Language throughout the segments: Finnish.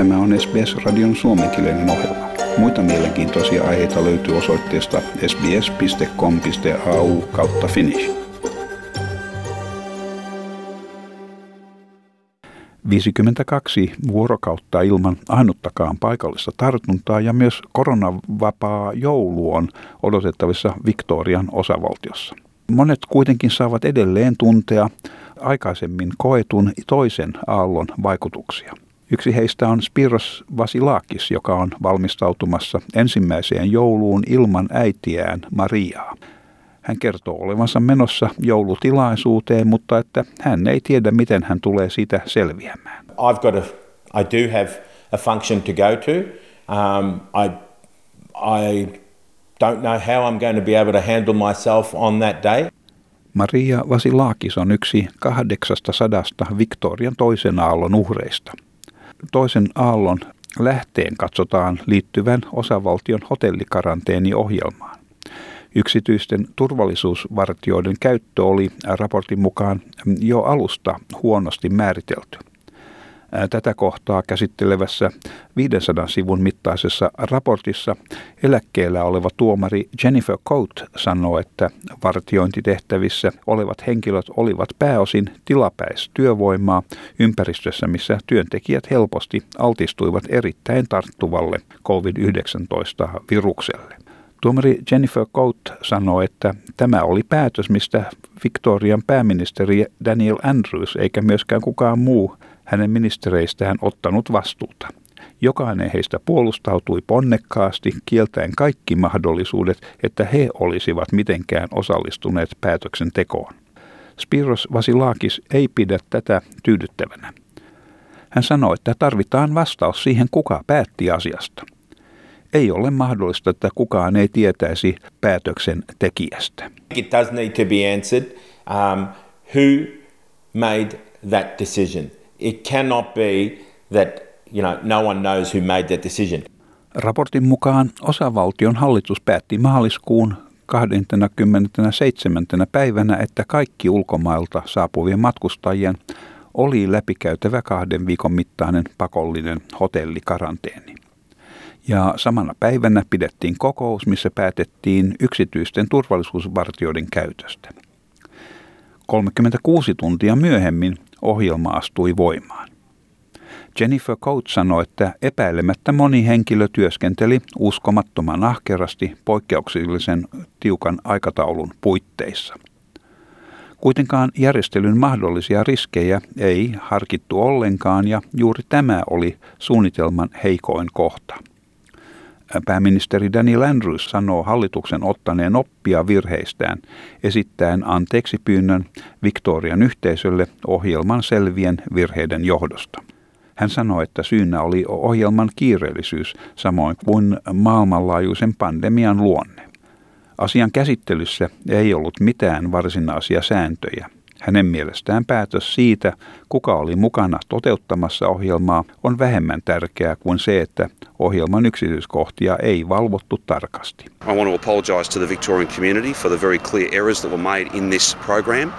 Tämä on SBS-radion suomenkielinen ohjelma. Muita mielenkiintoisia aiheita löytyy osoitteesta sbs.com.au kautta finnish. 52 vuorokautta ilman ainuttakaan paikallista tartuntaa ja myös koronavapaa joulu on odotettavissa Victorian osavaltiossa. Monet kuitenkin saavat edelleen tuntea aikaisemmin koetun toisen aallon vaikutuksia. Yksi heistä on Spiros Vasilakis, joka on valmistautumassa ensimmäiseen jouluun ilman äitiään Mariaa. Hän kertoo olevansa menossa joulutilaisuuteen, mutta että hän ei tiedä, miten hän tulee siitä selviämään. I've got a, I do have a function to go to. Um, I, I don't know how I'm going to be able to handle myself on that day. Maria Vasilakis on yksi 800 Victorian toisen aallon uhreista. Toisen aallon lähteen katsotaan liittyvän osavaltion hotellikaranteeniohjelmaan. Yksityisten turvallisuusvartioiden käyttö oli raportin mukaan jo alusta huonosti määritelty. Tätä kohtaa käsittelevässä 500 sivun mittaisessa raportissa eläkkeellä oleva tuomari Jennifer Coate sanoo, että vartiointitehtävissä olevat henkilöt olivat pääosin tilapäistyövoimaa ympäristössä, missä työntekijät helposti altistuivat erittäin tarttuvalle COVID-19-virukselle. Tuomari Jennifer Coate sanoi, että tämä oli päätös, mistä Victorian pääministeri Daniel Andrews eikä myöskään kukaan muu hänen ministereistään ottanut vastuuta. Jokainen heistä puolustautui ponnekkaasti, kieltäen kaikki mahdollisuudet, että he olisivat mitenkään osallistuneet päätöksentekoon. Spiros Vasilakis ei pidä tätä tyydyttävänä. Hän sanoi, että tarvitaan vastaus siihen, kuka päätti asiasta. Ei ole mahdollista, että kukaan ei tietäisi päätöksen tekijästä. It does need to be answered. Um, who made that decision? It cannot be that you know, no one knows who made that decision. Raportin mukaan osavaltion hallitus päätti maaliskuun 27. päivänä, että kaikki ulkomailta saapuvien matkustajien oli läpikäytävä kahden viikon mittainen pakollinen hotellikaranteeni. Ja samana päivänä pidettiin kokous, missä päätettiin yksityisten turvallisuusvartioiden käytöstä. 36 tuntia myöhemmin ohjelma astui voimaan. Jennifer Coates sanoi, että epäilemättä moni henkilö työskenteli uskomattoman ahkerasti poikkeuksellisen tiukan aikataulun puitteissa. Kuitenkaan järjestelyn mahdollisia riskejä ei harkittu ollenkaan ja juuri tämä oli suunnitelman heikoin kohta. Pääministeri Daniel Andrews sanoo hallituksen ottaneen oppia virheistään, esittäen anteeksi pyynnön Victorian yhteisölle ohjelman selvien virheiden johdosta. Hän sanoi, että syynä oli ohjelman kiireellisyys, samoin kuin maailmanlaajuisen pandemian luonne. Asian käsittelyssä ei ollut mitään varsinaisia sääntöjä. Hänen mielestään päätös siitä, kuka oli mukana toteuttamassa ohjelmaa, on vähemmän tärkeää kuin se, että ohjelman yksityiskohtia ei valvottu tarkasti. I want to apologise to the Victorian community for the very clear errors that were made in this program.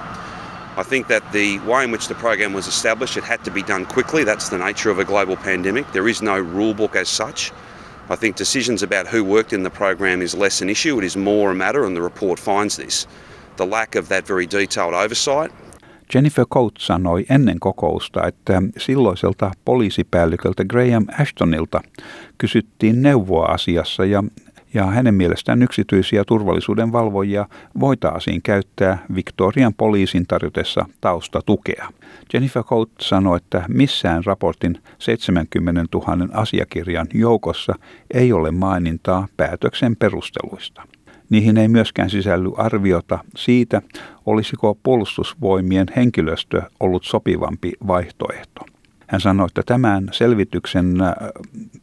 I think that the way in which the program was established, it had to be done quickly. That's the nature of a global pandemic. There is no rule book as such. I think decisions about who worked in the program is less an issue. It is more a matter, and the report finds this, the lack of that very detailed oversight. Jennifer Coates sanoi ennen kokousta, että silloiselta poliisipäälliköltä Graham Ashtonilta kysyttiin neuvoa asiassa ja, ja hänen mielestään yksityisiä turvallisuuden valvojia voitaisiin käyttää Victorian poliisin tarjotessa taustatukea. Jennifer Coates sanoi, että missään raportin 70 000 asiakirjan joukossa ei ole mainintaa päätöksen perusteluista. Niihin ei myöskään sisälly arviota siitä, olisiko puolustusvoimien henkilöstö ollut sopivampi vaihtoehto. Hän sanoi, että tämän selvityksen äh,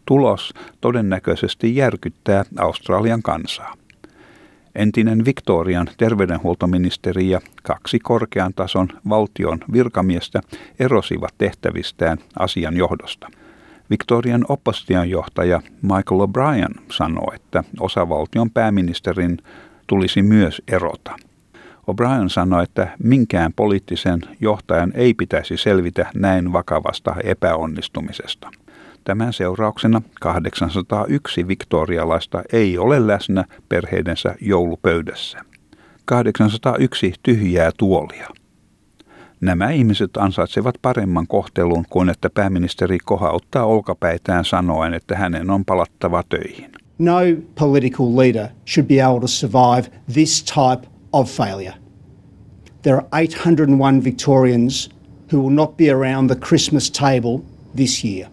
tulos todennäköisesti järkyttää Australian kansaa. Entinen Victorian terveydenhuoltoministeri ja kaksi korkean tason valtion virkamiestä erosivat tehtävistään asian johdosta. Victorian oppositionjohtaja Michael O'Brien sanoi, että osavaltion pääministerin tulisi myös erota. O'Brien sanoi, että minkään poliittisen johtajan ei pitäisi selvitä näin vakavasta epäonnistumisesta. Tämän seurauksena 801 viktorialaista ei ole läsnä perheidensä joulupöydässä. 801 tyhjää tuolia. Nämä ihmiset ansaitsevat paremman kohtelun kuin että pääministeri kohauttaa olkapäitään sanoen, että hänen on palattava töihin. No political leader should be able to survive this type of failure. There are 801 Victorians who will not be around the Christmas table this year.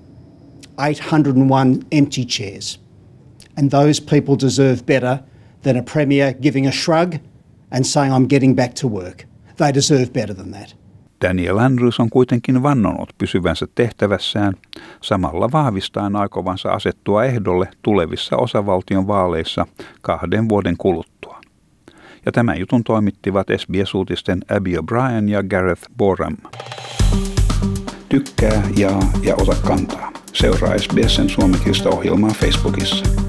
801 empty chairs. And those people deserve better than a Premier giving a shrug and saying, I'm getting back to work. They deserve better than that. Daniel Andrews on kuitenkin vannonut pysyvänsä tehtävässään, samalla vahvistaen aikovansa asettua ehdolle tulevissa osavaltion vaaleissa kahden vuoden kuluttua. Ja tämän jutun toimittivat SBS-uutisten Abby O'Brien ja Gareth Boram. Tykkää, jaa ja ota kantaa. Seuraa SBSn suomenkielistä ohjelmaa Facebookissa.